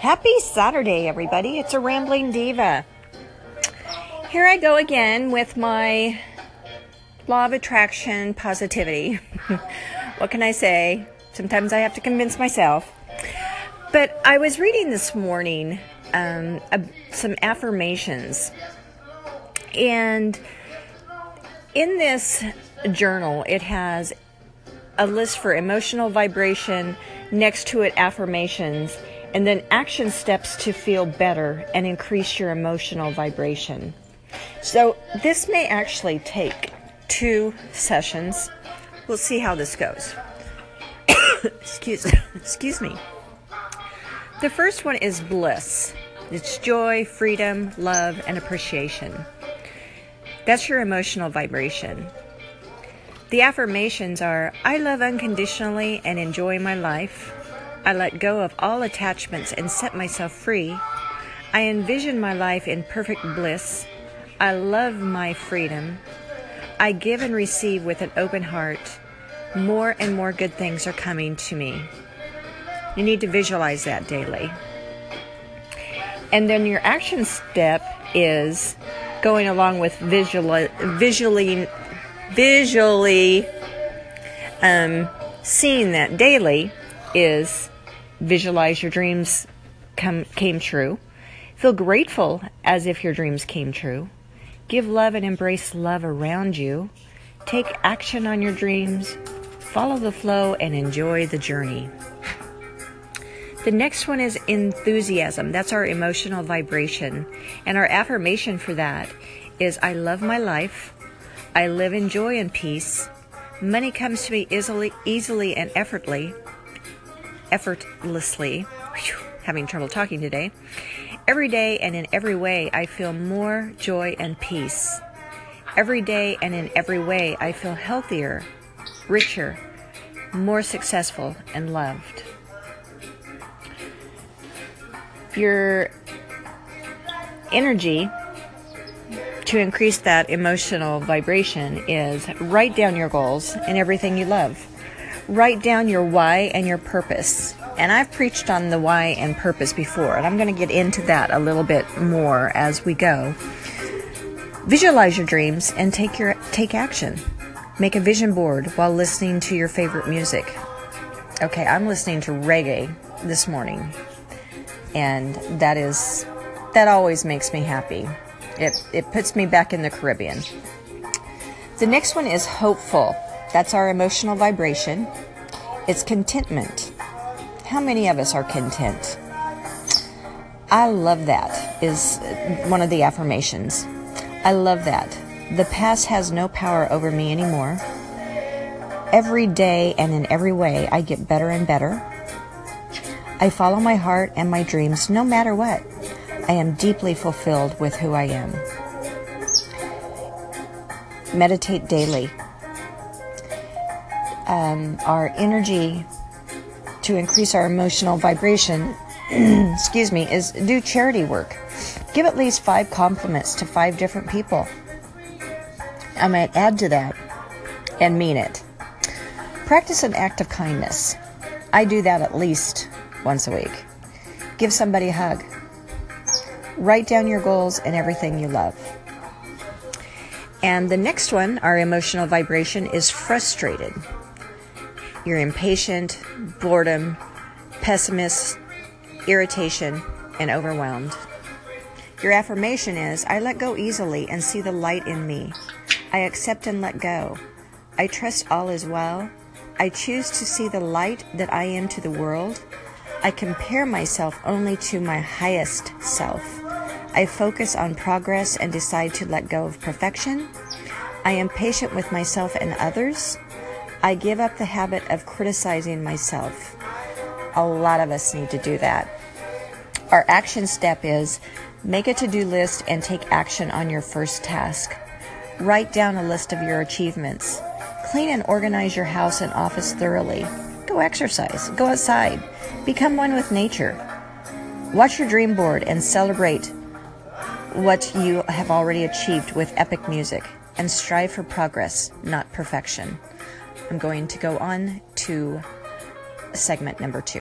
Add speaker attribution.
Speaker 1: Happy Saturday, everybody. It's a rambling diva. Here I go again with my law of attraction positivity. what can I say? Sometimes I have to convince myself. But I was reading this morning um, uh, some affirmations. And in this journal, it has a list for emotional vibration, next to it, affirmations, and then action steps to feel better and increase your emotional vibration. So, this may actually take two sessions. We'll see how this goes. excuse, excuse me. The first one is bliss. It's joy, freedom, love, and appreciation. That's your emotional vibration. The affirmations are I love unconditionally and enjoy my life. I let go of all attachments and set myself free. I envision my life in perfect bliss. I love my freedom. I give and receive with an open heart. More and more good things are coming to me. You need to visualize that daily. And then your action step is going along with visual, visually visually um, seeing that daily is visualize your dreams come came true. Feel grateful as if your dreams came true. Give love and embrace love around you. Take action on your dreams. Follow the flow and enjoy the journey. The next one is enthusiasm. That's our emotional vibration. And our affirmation for that is I love my life. I live in joy and peace. Money comes to me easily, easily and effortlessly. Effortlessly. Whew, having trouble talking today. Every day and in every way, I feel more joy and peace. Every day and in every way, I feel healthier, richer, more successful, and loved. Your energy to increase that emotional vibration is write down your goals and everything you love. Write down your why and your purpose. And I've preached on the why and purpose before, and I'm going to get into that a little bit more as we go. Visualize your dreams and take your take action. Make a vision board while listening to your favorite music. Okay, I'm listening to reggae this morning. And that is that always makes me happy. It, it puts me back in the Caribbean. The next one is hopeful. That's our emotional vibration. It's contentment. How many of us are content? I love that, is one of the affirmations. I love that. The past has no power over me anymore. Every day and in every way, I get better and better. I follow my heart and my dreams no matter what. I am deeply fulfilled with who I am. Meditate daily. Um, our energy to increase our emotional vibration, excuse me, is do charity work. Give at least five compliments to five different people. I might add to that and mean it. Practice an act of kindness. I do that at least once a week. Give somebody a hug. Write down your goals and everything you love. And the next one, our emotional vibration, is frustrated. You're impatient, boredom, pessimist, irritation, and overwhelmed. Your affirmation is I let go easily and see the light in me. I accept and let go. I trust all is well. I choose to see the light that I am to the world. I compare myself only to my highest self. I focus on progress and decide to let go of perfection. I am patient with myself and others. I give up the habit of criticizing myself. A lot of us need to do that. Our action step is make a to do list and take action on your first task. Write down a list of your achievements. Clean and organize your house and office thoroughly. Go exercise. Go outside. Become one with nature. Watch your dream board and celebrate what you have already achieved with epic music and strive for progress, not perfection. I'm going to go on to segment number two.